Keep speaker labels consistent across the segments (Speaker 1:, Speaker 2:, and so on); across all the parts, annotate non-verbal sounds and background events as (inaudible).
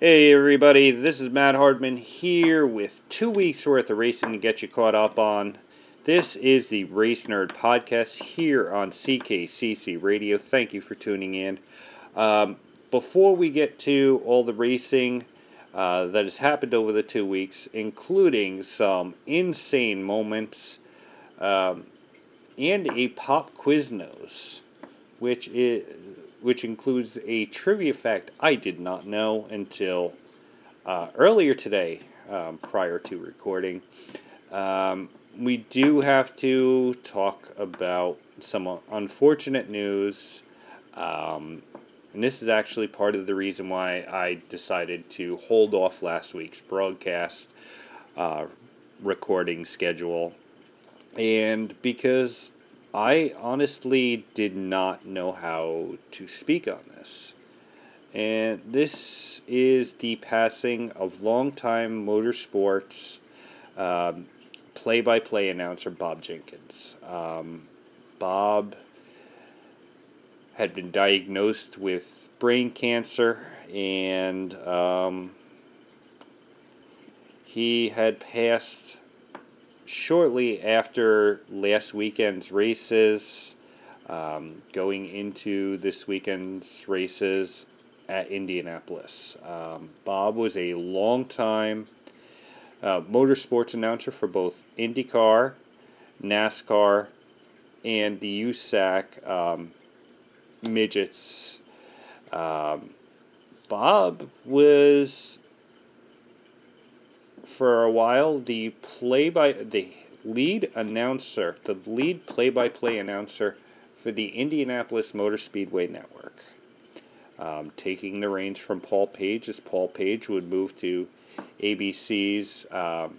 Speaker 1: Hey everybody, this is Matt Hardman here with two weeks worth of racing to get you caught up on. This is the Race Nerd Podcast here on CKCC Radio. Thank you for tuning in. Um, before we get to all the racing uh, that has happened over the two weeks, including some insane moments um, and a pop quiz Quiznos, which is which includes a trivia fact I did not know until uh, earlier today, um, prior to recording. Um, we do have to talk about some unfortunate news. Um, and this is actually part of the reason why I decided to hold off last week's broadcast uh, recording schedule. And because I honestly did not know how to speak on this. And this is the passing of longtime motorsports play by play announcer Bob Jenkins. Um, Bob had been diagnosed with brain cancer and um, he had passed shortly after last weekend's races, um, going into this weekend's races at Indianapolis. Um, Bob was a long-time uh, motorsports announcer for both IndyCar, NASCAR, and the USAC um, midgets. Um, Bob was for a while the play by the lead announcer, the lead play by play announcer for the Indianapolis Motor Speedway Network. Um, taking the reins from Paul Page as Paul Page would move to ABC's um,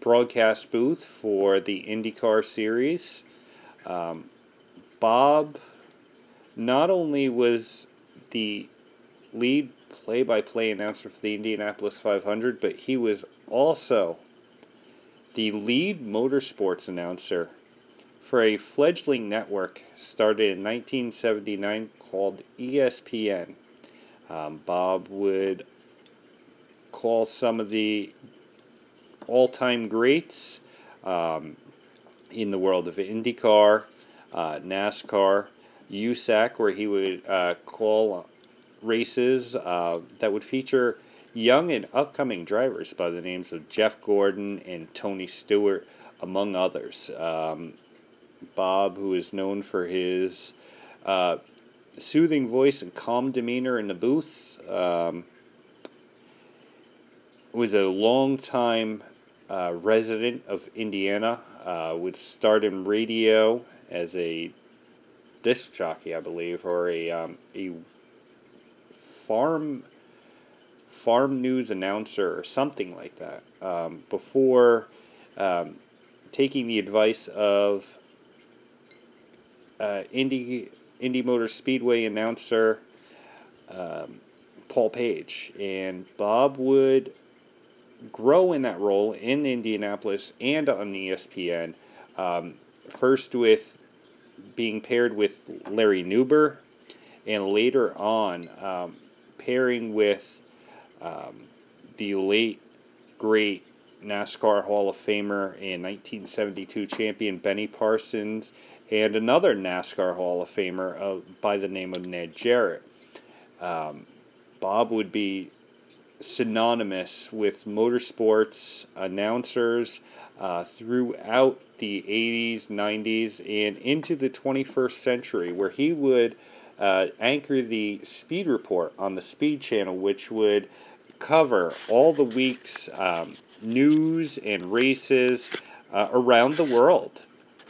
Speaker 1: broadcast booth for the IndyCar series. Um, Bob not only was the lead play by play announcer for the Indianapolis 500, but he was also the lead motorsports announcer for a fledgling network started in 1979 called ESPN. Um, Bob would call some of the all time greats um, in the world of IndyCar, uh, NASCAR, USAC, where he would uh, call races uh, that would feature young and upcoming drivers by the names of Jeff Gordon and Tony Stewart, among others. Um, Bob, who is known for his uh, soothing voice and calm demeanor in the booth, um, was a long uh, resident of Indiana. Uh, would start in radio as a disc jockey, I believe, or a um, a farm farm news announcer or something like that um, before um, taking the advice of uh, Indy Indy Motor Speedway announcer um, Paul Page and Bob would grow in that role in Indianapolis and on ESPN. Um, first with being paired with Larry Nuber, and later on um, pairing with um, the late, great NASCAR Hall of Famer and 1972 champion Benny Parsons, and another NASCAR Hall of Famer uh, by the name of Ned Jarrett. Um, Bob would be synonymous with motorsports announcers uh, throughout the 80s, 90s, and into the 21st century, where he would uh, anchor the Speed Report on the Speed Channel, which would cover all the week's um, news and races uh, around the world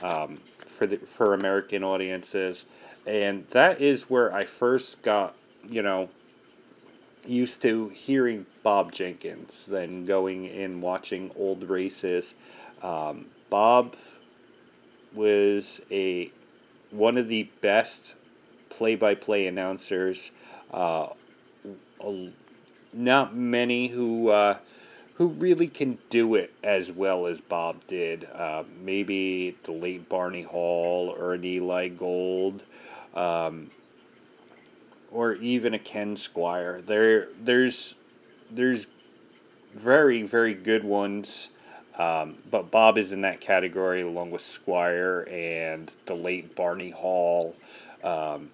Speaker 1: um, for the for American audiences, and that is where I first got you know used to hearing Bob Jenkins, then going and watching old races. Um, Bob was a one of the best play-by-play announcers. Uh, not many who uh, who really can do it as well as Bob did. Uh, maybe the late Barney Hall or an Eli Gold, um, or even a Ken Squier. There, there's, there's very, very good ones. Um, but Bob is in that category along with Squier and the late Barney Hall, um,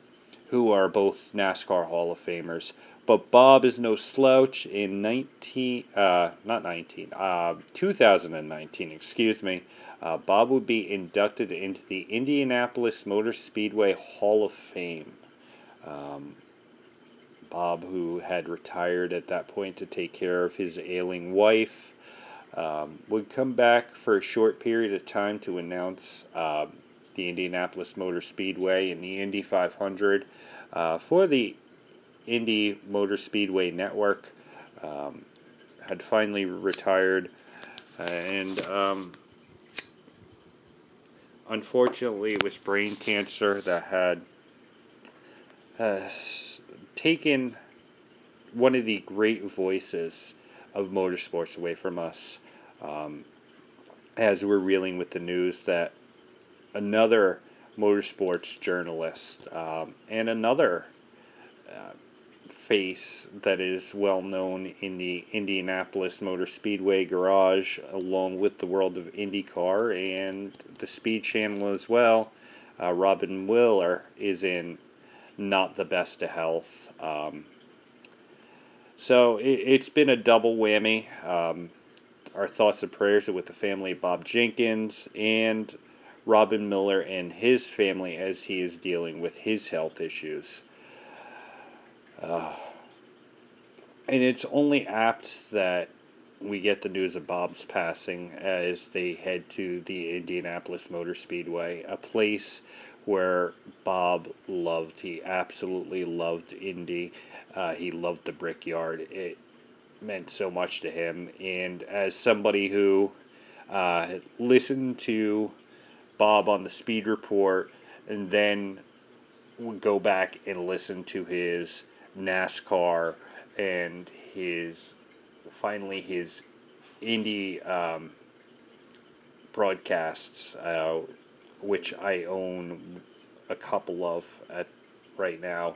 Speaker 1: who are both NASCAR Hall of Famers. But Bob is no slouch. In 19, uh, not 19, uh, 2019, excuse me, uh, Bob would be inducted into the Indianapolis Motor Speedway Hall of Fame. Um, Bob, who had retired at that point to take care of his ailing wife, um, would come back for a short period of time to announce uh, the Indianapolis Motor Speedway and the Indy 500 uh, for the Indy Motor Speedway Network. Um, had finally retired, and um, unfortunately, it was brain cancer that had uh, taken one of the great voices of motorsports away from us um, as we're reeling with the news that another motorsports journalist um, and another uh, face that is well known in the Indianapolis Motor Speedway garage, along with the world of IndyCar and the Speed Channel as well. Uh, Robin Miller is in not the best of health. Um, so it, has been a double whammy. Um, our thoughts and prayers are with the family of Bob Jenkins and Robin Miller and his family as he is dealing with his health issues. Uh, and it's only apt that we get the news of Bob's passing as they head to the Indianapolis Motor Speedway, a place where Bob loved. He absolutely loved Indy. Uh, he loved the Brickyard. It meant so much to him. And as somebody who uh, listened to Bob on the Speed Report and then go back and listen to his NASCAR and his finally his Indy um, broadcasts, uh, which I own a couple of at right now.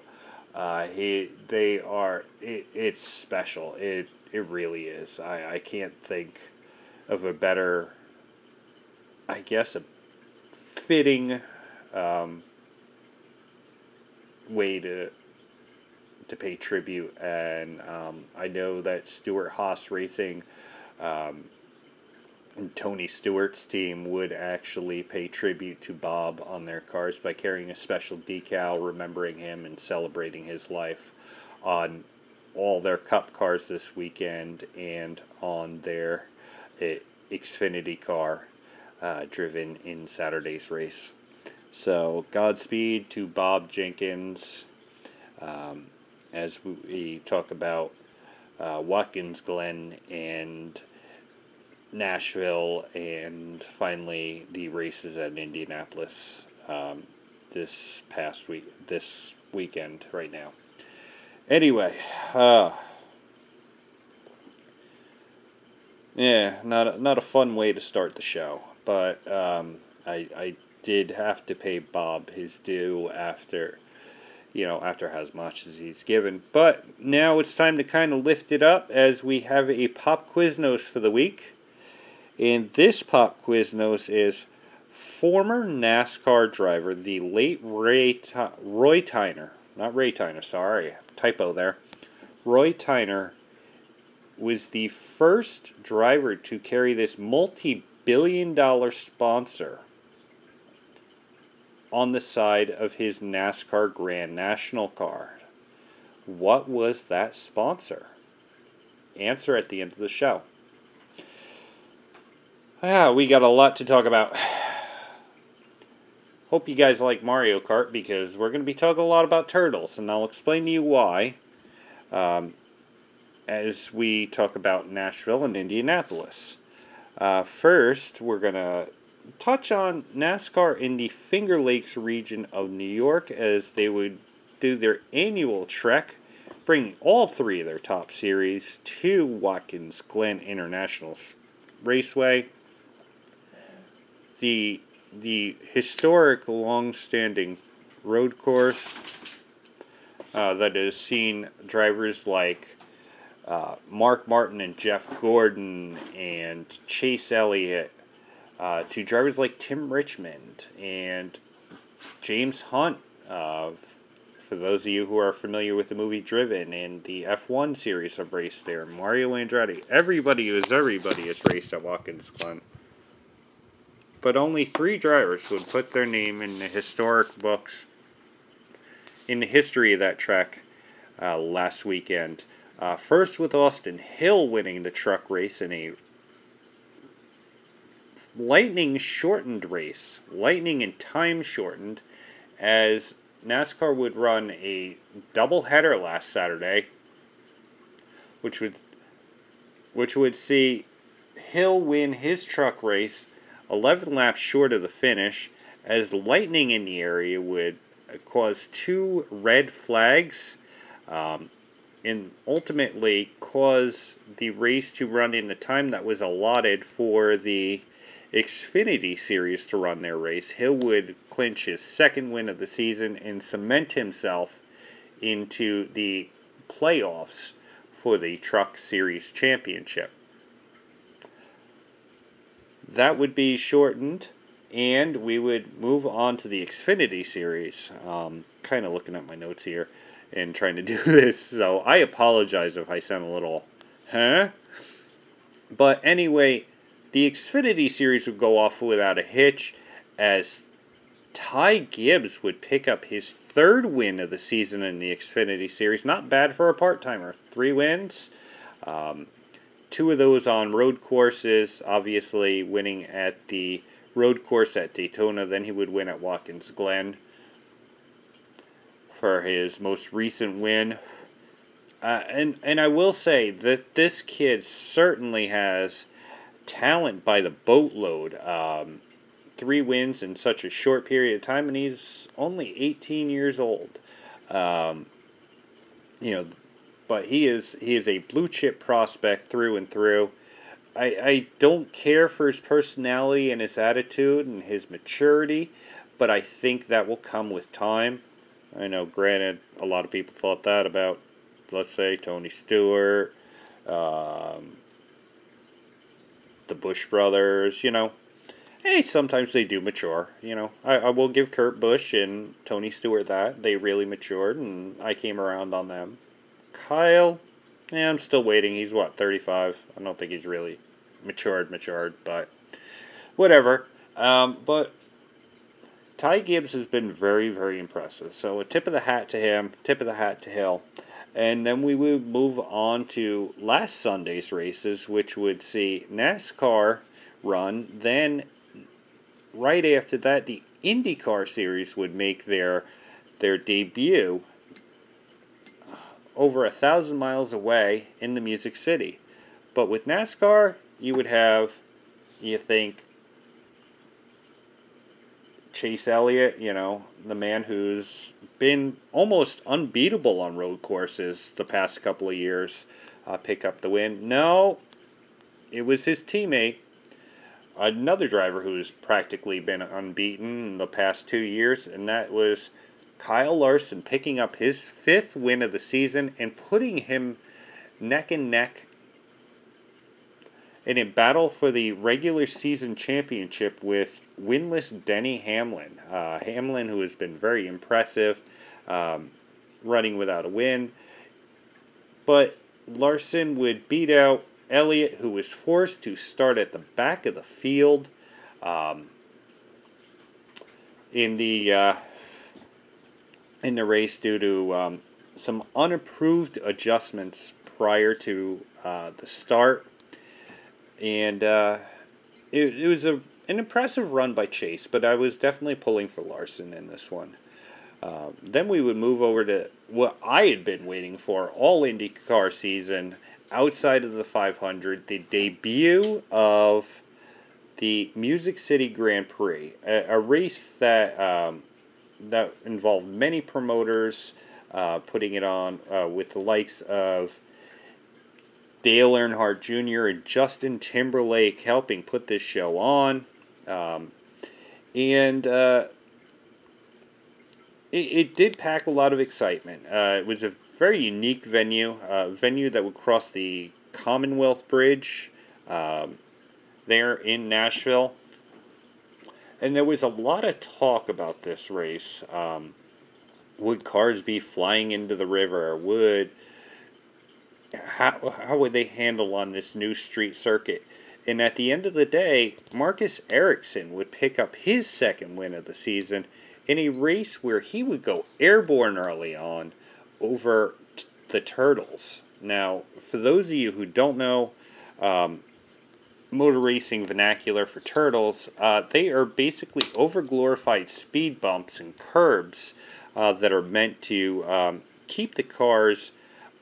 Speaker 1: Uh, he, they are, it, it's special. It, it really is. I, I can't think of a better, I guess, a fitting um, way to to pay tribute. And um, I know that Stewart-Haas Racing um, and Tony Stewart's team would actually pay tribute to Bob on their cars by carrying a special decal remembering him and celebrating his life on all their cup cars this weekend and on their uh, Xfinity car uh, driven in Saturday's race. So, Godspeed to Bob Jenkins um, as we talk about uh, Watkins Glen and Nashville, and finally the races at Indianapolis um, this past week, this weekend, right now. Anyway, uh, yeah, not a, not a fun way to start the show, but um, I I did have to pay Bob his due after you know, after as much as he's given. But now it's time to kind of lift it up as we have a pop Quiznos for the week. And this pop Quiznos is former NASCAR driver, the late Ray T- Roy Tyner, not Ray Tyner, sorry, typo there. Roy Tyner was the first driver to carry this multi billion dollar sponsor on the side of his NASCAR Grand National car. What was that sponsor? Answer at the end of the show. Ah, we got a lot to talk about. (sighs) Hope you guys like Mario Kart because we're going to be talking a lot about turtles, and I'll explain to you why um, as we talk about Nashville and Indianapolis. Uh, first, we're going to touch on NASCAR in the Finger Lakes region of New York as they would do their annual trek, bringing all three of their top series to Watkins Glen International Raceway. The the historic long-standing road course uh, that has seen drivers like uh, Mark Martin and Jeff Gordon and Chase Elliott uh, to drivers like Tim Richmond and James Hunt. Uh, for those of you who are familiar with the movie Driven and the F1 series of race there, Mario Andretti, everybody is everybody has raced at Watkins Glen. But only three drivers would put their name in the historic books in the history of that track uh, last weekend. Uh, first with Austin Hill winning the truck race in a lightning shortened race, lightning and time shortened, as NASCAR would run a double header last Saturday, which would which would see Hill win his truck race 11 laps short of the finish, as lightning in the area would cause two red flags, um, and ultimately cause the race to run in the time that was allotted for the Xfinity Series to run their race, Hill would clinch his second win of the season and cement himself into the playoffs for the Truck Series Championship. That would be shortened, and we would move on to the Xfinity Series. Um, kind of looking at my notes here and trying to do (laughs) this, so I apologize if I sound a little, huh? But anyway, the Xfinity Series would go off without a hitch as Ty Gibbs would pick up his third win of the season in the Xfinity Series. Not bad for a part timer. Three wins. Um, two of those on road courses, obviously winning at the road course at Daytona. Then he would win at Watkins Glen for his most recent win. Uh, and, and I will say that this kid certainly has talent by the boatload. Um, three wins in such a short period of time, and he's only 18 years old. Um, you know, but he is he is a blue chip prospect through and through. I, I don't care for his personality and his attitude and his maturity, but I think that will come with time. I know, granted, a lot of people thought that about, let's say, Tony Stewart, um, the Busch brothers, you know. Hey, sometimes they do mature, you know. I, I will give Kurt Busch and Tony Stewart that. They really matured, and I came around on them. Kyle, yeah, I'm still waiting. He's, what, 35? I don't think he's really matured, matured, but whatever. Um, but Ty Gibbs has been very, very impressive. So a tip of the hat to him, tip of the hat to Hill. And then we would move on to last Sunday's races, which would see NASCAR run. Then, right after that, the IndyCar series would make their their debut over a thousand miles away in the Music City. But with NASCAR, you would have, you think, Chase Elliott, you know, the man who's been almost unbeatable on road courses the past couple of years, uh, pick up the win. No, it was his teammate, another driver who's practically been unbeaten in the past two years, and that was Kyle Larson picking up his fifth win of the season and putting him neck and neck in a battle for the regular season championship with winless Denny Hamlin. Uh, Hamlin, who has been very impressive, um, running without a win. But Larson would beat out Elliott, who was forced to start at the back of the field. Um, in the uh, in the race due to um, some unapproved adjustments prior to uh, the start and uh, it, it was a an impressive run by Chase, but I was definitely pulling for Larson in this one. Uh, then we would move over to what I had been waiting for all IndyCar season outside of the 500, the debut of the Music City Grand Prix, a, a race that um, that involved many promoters uh, putting it on uh, with the likes of Dale Earnhardt Jr. and Justin Timberlake helping put this show on. Um, and uh, it, it, did pack a lot of excitement. Uh, it was a very unique venue, a venue that would cross the Commonwealth Bridge um, there in Nashville. And there was a lot of talk about this race. Um, would cars be flying into the river? Would how how would they handle on this new street circuit? And at the end of the day, Marcus Ericsson would pick up his second win of the season in a race where he would go airborne early on over t- the Turtles. Now, for those of you who don't know, um, motor racing vernacular for turtles, uh, they are basically overglorified speed bumps and curbs uh, that are meant to um, keep the cars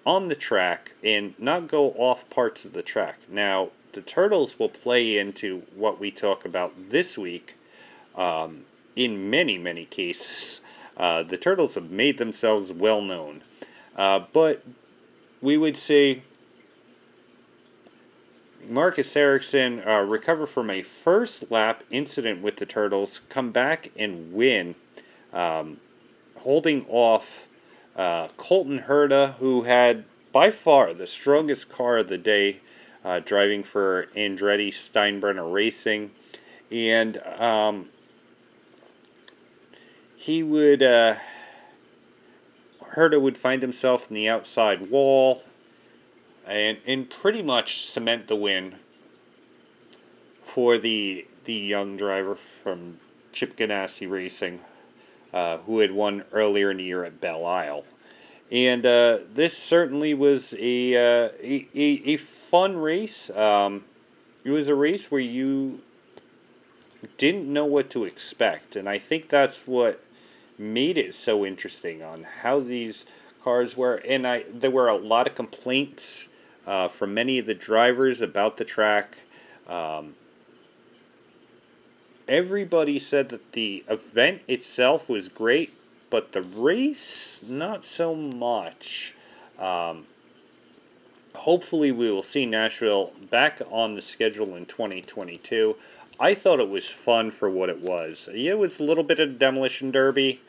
Speaker 1: on the track and not go off parts of the track. Now, the turtles will play into what we talk about this week um, in many, many cases. Uh, the turtles have made themselves well known. Uh, but we would say Marcus Ericsson uh, recover from a first lap incident with the Turtles, come back and win, um, holding off uh, Colton Herta, who had by far the strongest car of the day, uh, driving for Andretti Steinbrenner Racing. And um, he would, uh, Herta would find himself in the outside wall and and pretty much cement the win for the the young driver from Chip Ganassi Racing, uh, who had won earlier in the year at Belle Isle. And uh, this certainly was a, uh, a, a, fun race. Um, it was a race where you didn't know what to expect. And I think that's what made it so interesting on how these cars were. And I there were a lot of complaints uh, from many of the drivers about the track. Um, everybody said that the event itself was great, but the race, not so much. Um, hopefully, we will see Nashville back on the schedule in 2022. I thought it was fun for what it was. It was a little bit of a demolition derby,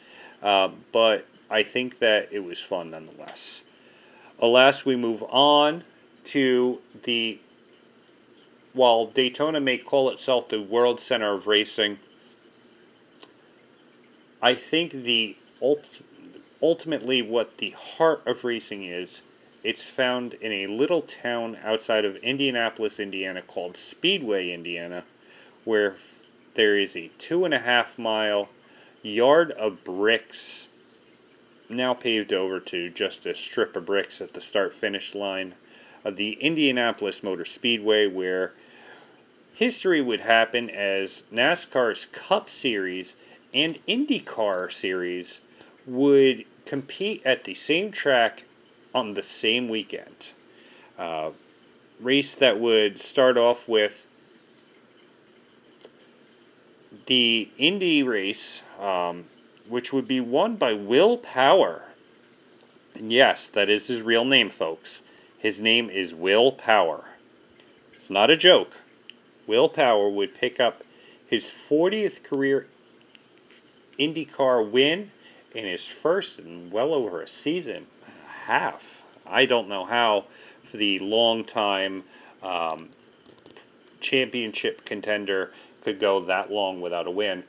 Speaker 1: uh, but I think that it was fun nonetheless. Alas, we move on to the while Daytona may call itself the world center of racing, I think the ult- ultimately what the heart of racing is, it's found in a little town outside of Indianapolis, Indiana called Speedway, Indiana, where there is a two and a half mile yard of bricks, now paved over to just a strip of bricks at the start finish line of the Indianapolis Motor Speedway, where history would happen as NASCAR's Cup Series and IndyCar Series would compete at the same track on the same weekend. Uh, race that would start off with the Indy race, um, which would be won by Will Power. And yes, that is his real name, folks. His name is Will Power. It's not a joke. Will Power would pick up his 40th career IndyCar win in his first in well over a season a half. I don't know how for the long time um, championship contender could go that long without a win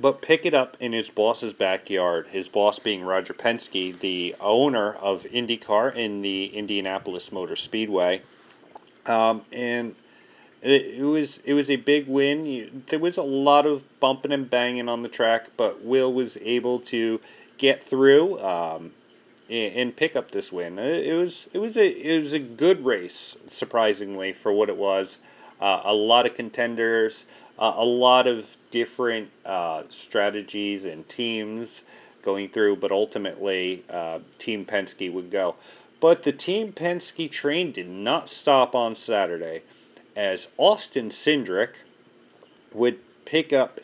Speaker 1: but pick it up in his boss's backyard. His boss being Roger Penske, the owner of IndyCar in the Indianapolis Motor Speedway, um, and it, it, was it was a big win. You, there was a lot of bumping and banging on the track, but Will was able to get through um, and, and, pick up this win. It, it, was it was a it was a good race, surprisingly for what it was. Uh, a lot of contenders, uh, a lot of different uh, strategies and teams going through, but ultimately, uh, Team Penske would go. But the Team Penske train did not stop on Saturday, as Austin Cindric would pick up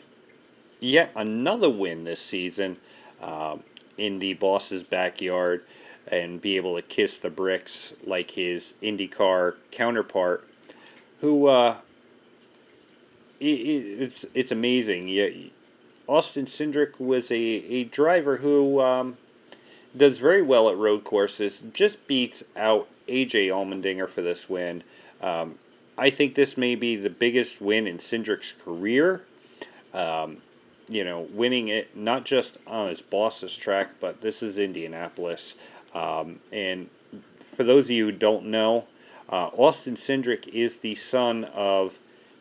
Speaker 1: yet another win this season uh, in the boss's backyard and be able to kiss the bricks like his IndyCar counterpart, who uh, it's it's amazing. You Austin Cindric was a, a driver who um, does very well at road courses, just beats out AJ Allmendinger for this win. Um, I think this may be the biggest win in Cindric's career. Um, you know, winning it not just on his boss's track, but this is Indianapolis. Um, and for those of you who don't know, uh, Austin Cindric is the son of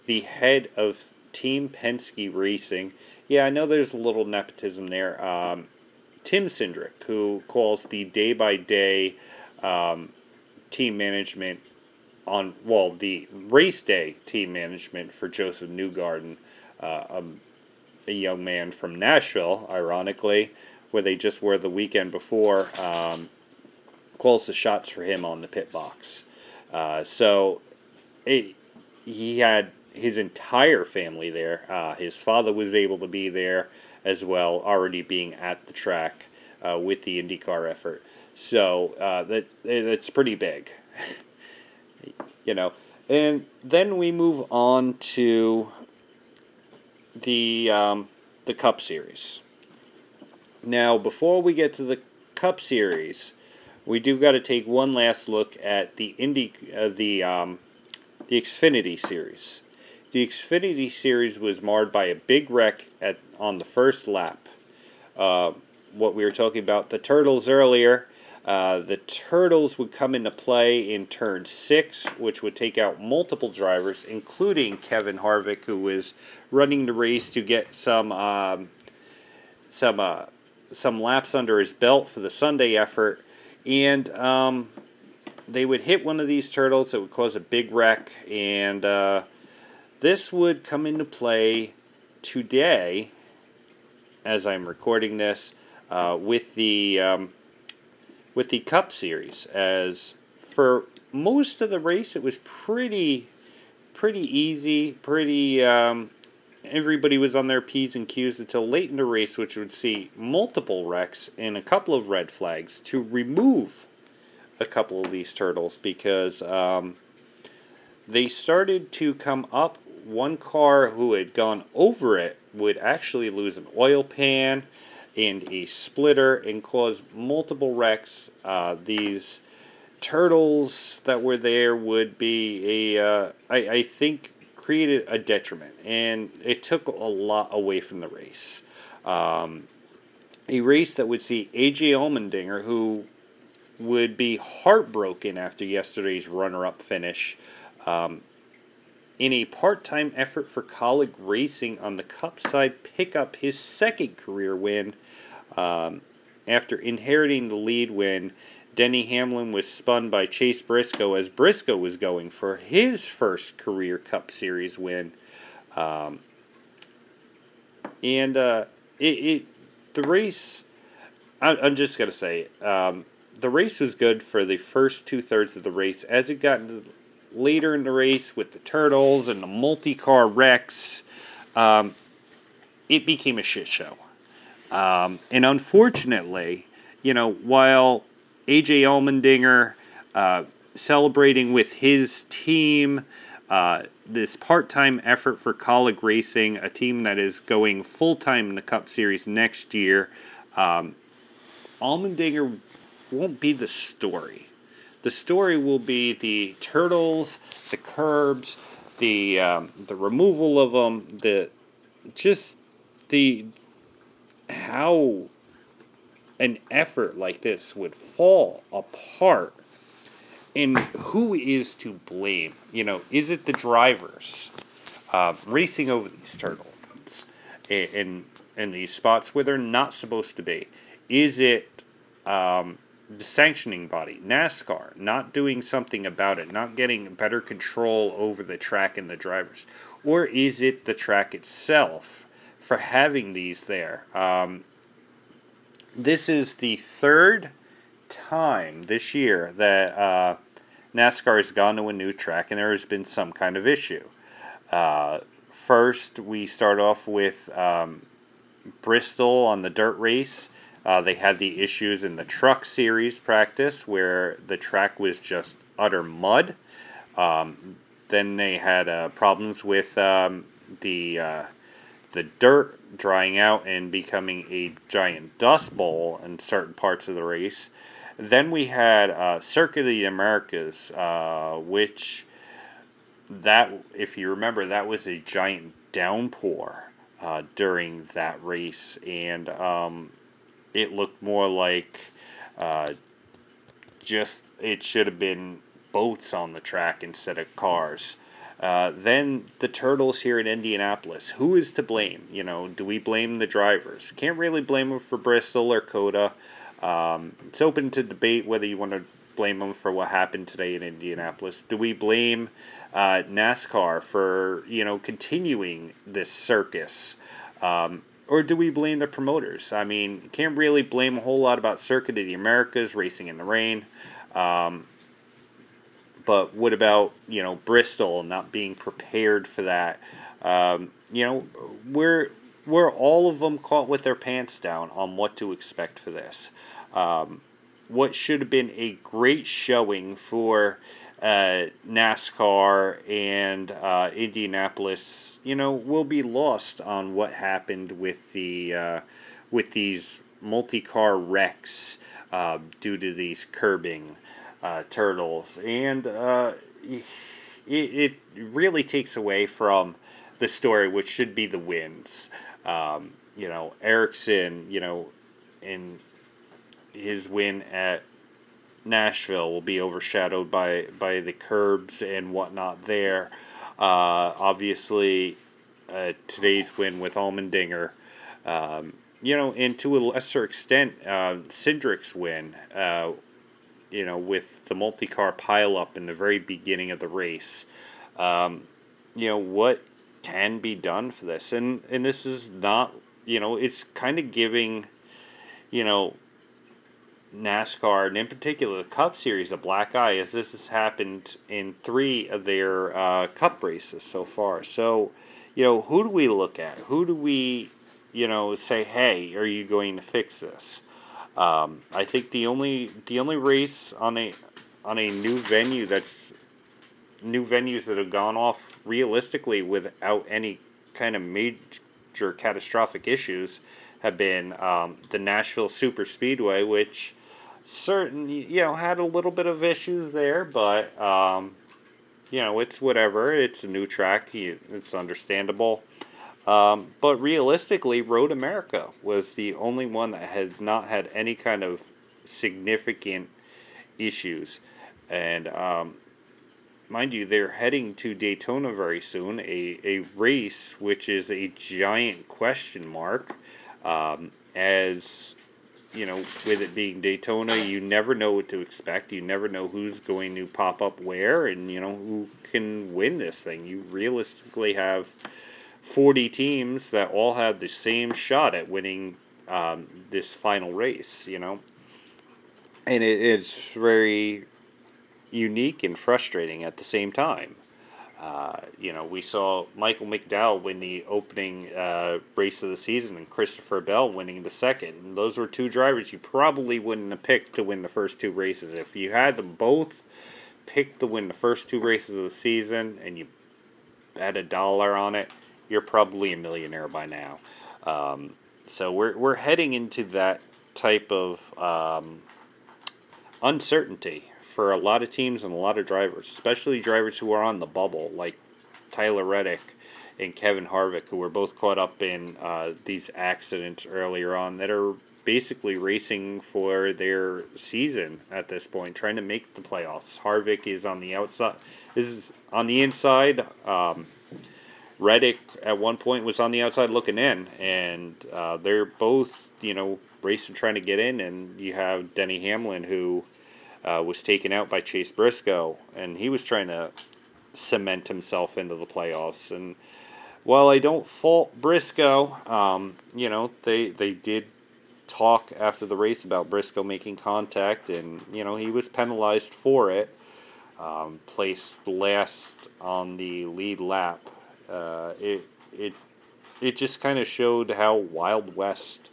Speaker 1: the head of Team Penske Racing. Yeah, I know there's a little nepotism there. Um, Tim Cindric, who calls the day by day team management on, well, the race day team management for Josef Newgarden, uh, um, a young man from Nashville, ironically, where they just were the weekend before, um, calls the shots for him on the pit box. Uh, so it, he had his entire family there. Uh, his father was able to be there as well, already being at the track uh, with the IndyCar effort. So uh, that that's pretty big, (laughs) you know. And then we move on to the um, the Cup Series. Now, before we get to the Cup Series, we do got to take one last look at the Indy uh, the um, the Xfinity Series. The Xfinity Series was marred by a big wreck at on the first lap. Uh, what we were talking about the turtles earlier. Uh, the turtles would come into play in turn six, which would take out multiple drivers, including Kevin Harvick, who was running the race to get some um, some uh, some laps under his belt for the Sunday effort, and um, they would hit one of these turtles that would cause a big wreck, and uh, this would come into play today, as I'm recording this, uh, with the um, with the Cup Series. As for most of the race, it was pretty pretty easy, pretty. Um, everybody was on their p's and q's until late in the race, which would see multiple wrecks and a couple of red flags to remove a couple of these turtles because um, they started to come up. One car who had gone over it would actually lose an oil pan and a splitter and cause multiple wrecks. Uh, these turtles that were there would be a, uh, I, I think, created a detriment, and it took a lot away from the race. Um, a race that would see AJ Allmendinger, who would be heartbroken after yesterday's runner-up finish, um, in a part-time effort for Kaulig Racing on the Cup side, pick up his second career win um, after inheriting the lead when Denny Hamlin was spun by Chase Briscoe as Briscoe was going for his first career Cup Series win. Um, and uh, it, it, the race, I, I'm just going to say, um, the race was good for the first two thirds of the race. As it got later in the race with the turtles and the multi car wrecks, um, it became a shit show. Um, and unfortunately, you know, while AJ Allmendinger uh, celebrating with his team, uh, this part time effort for Kaulig Racing, a team that is going full time in the Cup Series next year, um, Allmendinger won't be the story. The story will be the turtles, the curbs, the um, the removal of them, the just the how an effort like this would fall apart and who is to blame. You know is it the drivers uh, racing over these turtles in in these spots where they're not supposed to be? Is it um, the sanctioning body nascar not doing something about it not getting better control over the track and the drivers or is it the track itself for having these there. Um, this is the third time this year that uh, NASCAR has gone to a new track and there has been some kind of issue. Uh, first, we start off with um, Bristol on the dirt race. Uh, they had the issues in the truck series practice where the track was just utter mud. Um, then they had uh, problems with um, the uh, the dirt drying out and becoming a giant dust bowl in certain parts of the race. Then we had uh, Circuit of the Americas, uh, which that, if you remember, that was a giant downpour uh, during that race, and um, it looked more like uh, just it should have been boats on the track instead of cars. Uh, then the turtles here in Indianapolis. Who is to blame? You know, do we blame the drivers? Can't really blame them for Bristol or COTA. Um, it's open to debate whether you want to blame them for what happened today in Indianapolis. Do we blame uh, NASCAR for you know continuing this circus? Um, or do we blame the promoters? I mean, can't really blame a whole lot about Circuit of the Americas racing in the rain. Um, but what about you know Bristol not being prepared for that? Um, you know, we're we're all of them caught with their pants down on what to expect for this. Um, what should have been a great showing for uh, NASCAR and uh, Indianapolis, you know, will be lost on what happened with the uh, with these multi-car wrecks uh, due to these curbing uh, turtles, and uh, it, it really takes away from the story, which should be the wins. Um, you know, Ericsson, you know, in his win at Nashville will be overshadowed by by the curbs and whatnot there. Uh, obviously, uh, today's win with Allmendinger, um, you know, and to a lesser extent, uh, Cindric's win, uh, you know, with the multi-car pileup in the very beginning of the race. Um, you know what can be done for this, and and this is not, you know, it's kind of giving, you know, NASCAR, and in particular the Cup Series, a black eye, as this has happened in three of their uh, Cup races so far. So, you know, who do we look at? Who do we, you know, say, hey, are you going to fix this? Um, I think the only the only race on a on a new venue that's new venues that have gone off realistically without any kind of major catastrophic issues have been um, the Nashville Super Speedway, which certain you know had a little bit of issues there, but um, you know it's whatever. It's a new track. It's understandable. Um, but realistically, Road America was the only one that had not had any kind of significant issues, and um, mind you, they're heading to Daytona very soon, a, a race which is a giant question mark. Um, as you know, with it being Daytona, you never know what to expect. You never know who's going to pop up where and, you know, who can win this thing. You realistically have 40 teams that all have the same shot at winning um, this final race, you know. And it, it's very unique and frustrating at the same time. Uh, you know, we saw Michael McDowell win the opening uh, race of the season and Christopher Bell winning the second. And those were two drivers you probably wouldn't have picked to win the first two races. If you had them both picked to win the first two races of the season and you bet a dollar on it, you're probably a millionaire by now. Um, so we're, we're heading into that type of um, uncertainty for a lot of teams and a lot of drivers, especially drivers who are on the bubble, like Tyler Reddick and Kevin Harvick, who were both caught up in uh, these accidents earlier on that are basically racing for their season at this point, trying to make the playoffs. Harvick is on the outside, is on the inside. Um, Reddick at one point was on the outside looking in, and uh, they're both, you know, racing trying to get in. And you have Denny Hamlin, who uh, was taken out by Chase Briscoe, and he was trying to cement himself into the playoffs. And while I don't fault Briscoe, um, you know they they did talk after the race about Briscoe making contact, and you know he was penalized for it. Um, placed last on the lead lap. Uh, it it it just kind of showed how Wild West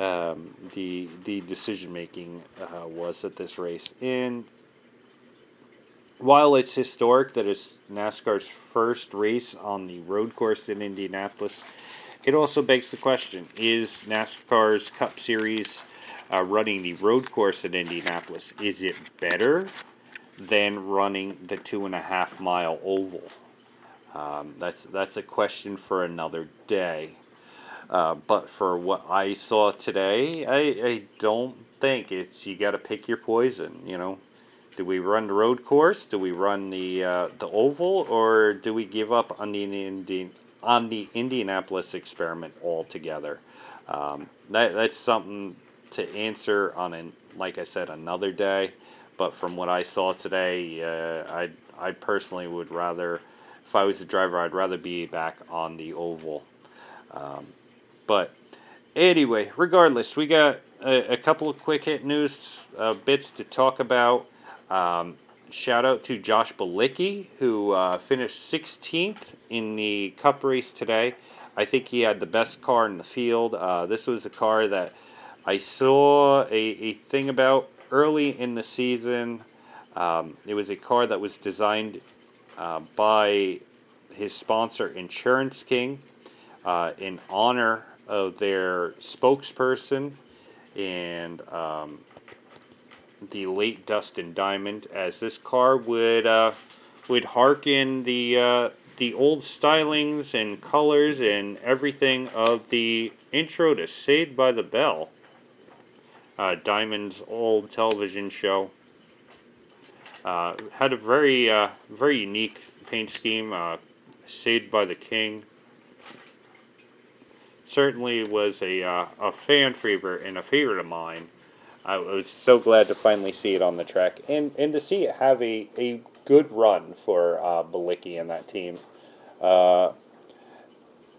Speaker 1: um, the the decision making uh, was at this race. And while it's historic that it's NASCAR's first race on the road course in Indianapolis, it also begs the question: Is NASCAR's Cup Series uh, running the road course in Indianapolis is it better than running the two and a half mile oval? Um, that's that's a question for another day. Uh, but for what I saw today, I, I don't think it's you got to pick your poison. You know, do we run the road course? Do we run the uh, the oval, or do we give up on the Indian on the Indianapolis experiment altogether? Um, that that's something to answer on an like I said another day. But from what I saw today, uh, I I personally would rather if I was a driver, I'd rather be back on the oval. Um, but anyway, regardless, we got a, a couple of quick hit news uh, bits to talk about. Um, shout out to Josh Bilicki, who uh, finished 16th in the Cup race today. I think he had the best car in the field. Uh, this was a car that I saw a, a thing about early in the season. Um, it was a car that was designed uh, by his sponsor, Insurance King, uh, in honor of their spokesperson and um, the late Dustin Diamond, as this car would uh, would harken the uh, the old stylings and colors and everything of the intro to Saved by the Bell, uh, Diamond's old television show. Uh, had a very uh, very unique paint scheme, uh, Saved by the King. Certainly was a, uh, a fan favorite and a favorite of mine. I was so glad to finally see it on the track and, and to see it have a, a good run for uh, Bilicki and that team. Uh,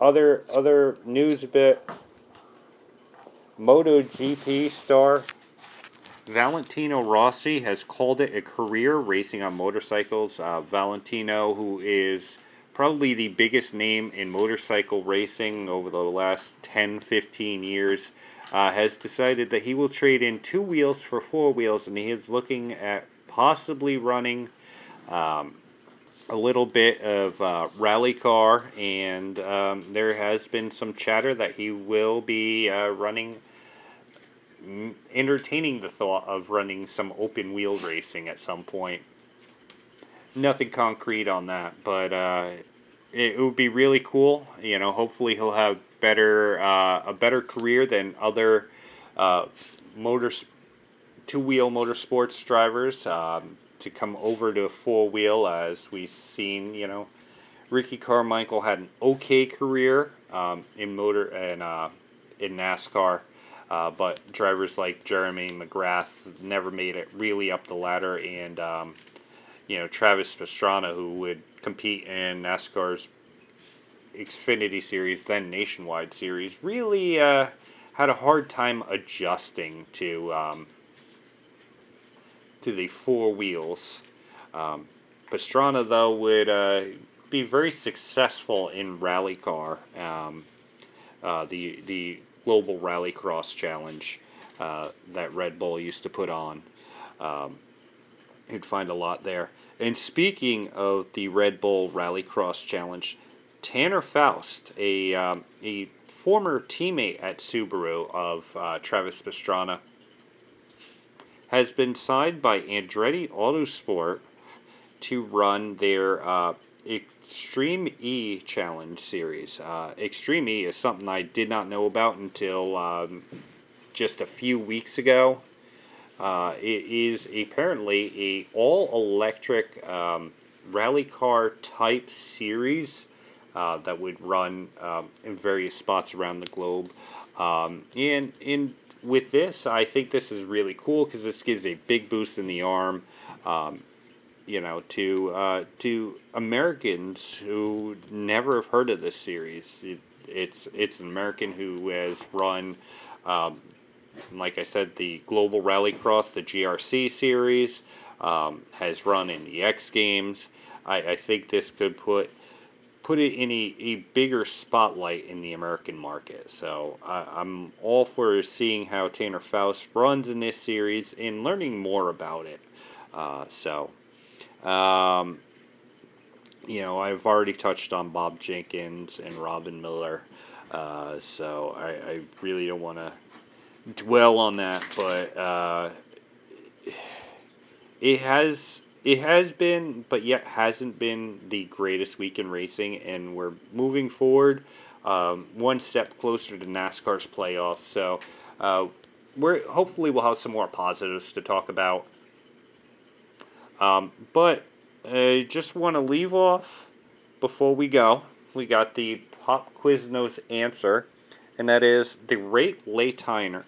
Speaker 1: other other news bit MotoGP star Valentino Rossi has called it a career racing on motorcycles. Uh, Valentino, who is probably the biggest name in motorcycle racing over the last 10 15 years, uh, has decided that he will trade in two wheels for four wheels and he is looking at possibly running um, a little bit of uh, rally car, and um, there has been some chatter that he will be uh, running entertaining the thought of running some open wheel racing at some point. Nothing concrete on that, but uh, it, would be really cool. You know, hopefully he'll have better uh, a better career than other uh, motor two wheel motorsports drivers um, to come over to four wheel as we've seen. You know, Ricky Carmichael had an okay career um, in motor and uh, in NASCAR. Uh, but drivers like Jeremy McGrath never made it really up the ladder, and um, you know Travis Pastrana, who would compete in NASCAR's Xfinity Series, then Nationwide Series, really uh, had a hard time adjusting to um, to the four wheels. Um, Pastrana, though, would uh, be very successful in rally car. Um, uh, the the Global Rallycross Challenge uh, that Red Bull used to put on. Um, you'd find a lot there. And speaking of the Red Bull Rallycross Challenge, Tanner Foust, a, um, a former teammate at Subaru of uh, Travis Pastrana, has been signed by Andretti Autosport to run their uh, Extreme E Challenge series. Uh, Extreme E is something I did not know about until um, just a few weeks ago. Uh, it is apparently a all electric um, rally car type series uh, that would run um, in various spots around the globe. Um, and in with this, I think this is really cool because this gives a big boost in the arm. Um, you know, to uh, to Americans who never have heard of this series. It, it's it's an American who has run, um, like I said, the Global Rallycross, the GRC series, um, has run in the X Games. I, I think this could put put it in a, a bigger spotlight in the American market. So I, I'm all for seeing how Tanner Foust runs in this series and learning more about it. Uh, so um, you know, I've already touched on Bob Jenkins and Robin Miller. Uh, so I, I really don't want to dwell on that, but uh, it has it has been, but yet hasn't been the greatest week in racing, and we're moving forward um, one step closer to NASCAR's playoffs. So uh, we're hopefully we'll have some more positives to talk about. Um, but I just want to leave off before we go. We got the pop quiz Quiznos answer, and that is the rate Leigh Tigner,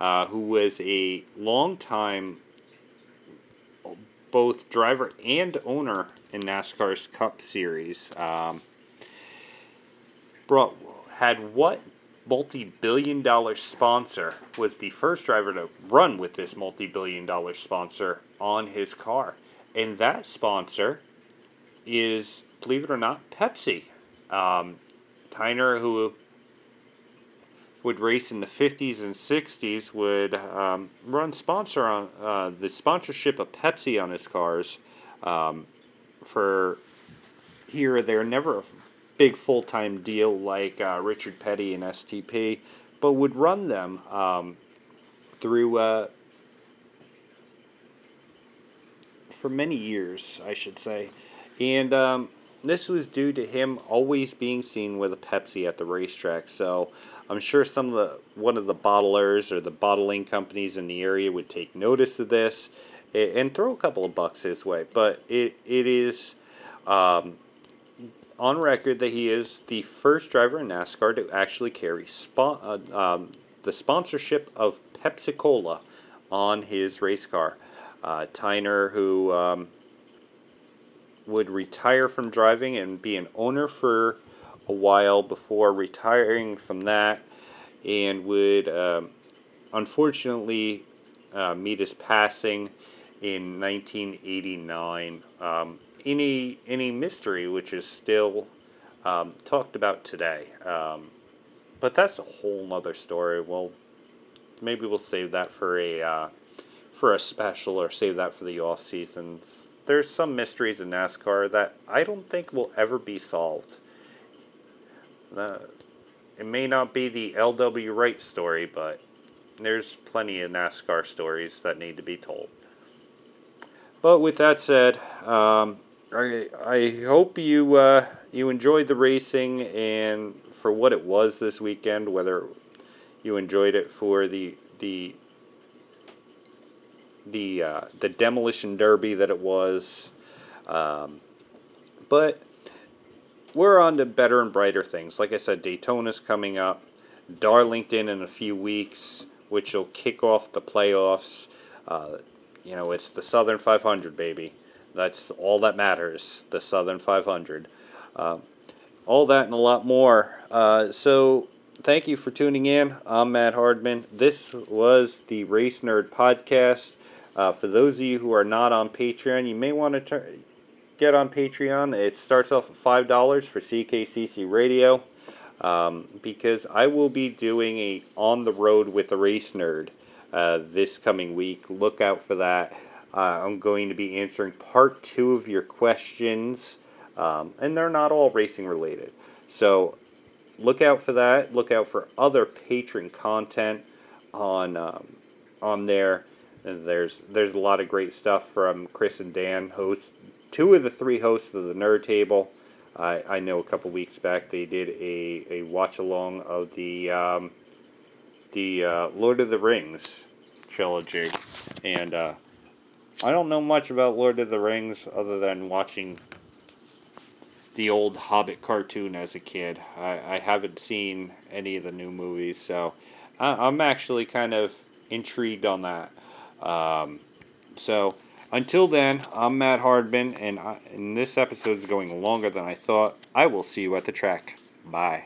Speaker 1: uh, who was a long time both driver and owner in NASCAR's Cup Series. Um, brought had what multi-billion dollar sponsor was the first driver to run with this multi-billion dollar sponsor on his car and that sponsor is believe it or not pepsi um, tigner who would race in the 50s and 60s would um, run sponsor on uh, the sponsorship of pepsi on his cars um, for here or there never a big full time deal like uh, Richard Petty and STP, but would run them um, through uh, for many years, I should say. And um, this was due to him always being seen with a Pepsi at the racetrack. So I'm sure some of the one of the bottlers or the bottling companies in the area would take notice of this and throw a couple of bucks his way. But it it is um, on record that he is the first driver in NASCAR to actually carry spo- uh, um, the sponsorship of Pepsi Cola on his race car. Uh, Tigner, who um, would retire from driving and be an owner for a while before retiring from that, and would um, unfortunately uh, meet his passing in 1989. Um, any any mystery which is still um, talked about today. Um, but that's a whole nother story. Well, maybe we'll save that for a uh, for a special or save that for the off seasons. There's some mysteries in NASCAR that I don't think will ever be solved. Uh, it may not be the LW Wright story, but there's plenty of NASCAR stories that need to be told. But with that said, um, I I hope you uh, you enjoyed the racing and for what it was this weekend. Whether you enjoyed it for the the the uh, the demolition derby that it was, um, but we're on to better and brighter things. Like I said, Daytona's coming up, Darlington in a few weeks, which will kick off the playoffs. Uh, you know, it's the Southern 500, baby. That's all that matters, the Southern 500. Uh, all that and a lot more. Uh, so, thank you for tuning in. I'm Matt Hardman. This was the Race Nerd Podcast. Uh, for those of you who are not on Patreon, you may want to tur- get on Patreon. It starts off at $5 for CKCC Radio. Um, because I will be doing a on the road with the race nerd uh, this coming week. Look out for that. Uh, I'm going to be answering part two of your questions, um, and they're not all racing related. So look out for that. Look out for other Patreon content on um, on there. And there's there's a lot of great stuff from Chris and Dan, hosts two of the three hosts of the Nerd Table. I, I know a couple weeks back they did a, a watch along of the um, the uh, Lord of the Rings trilogy, and uh, I don't know much about Lord of the Rings other than watching the old Hobbit cartoon as a kid. I, I haven't seen any of the new movies, so I, am actually kind of intrigued on that. Um, so until then, I'm Matt Hardman, and, I, and this episode is going longer than I thought. I will see you at the track. Bye.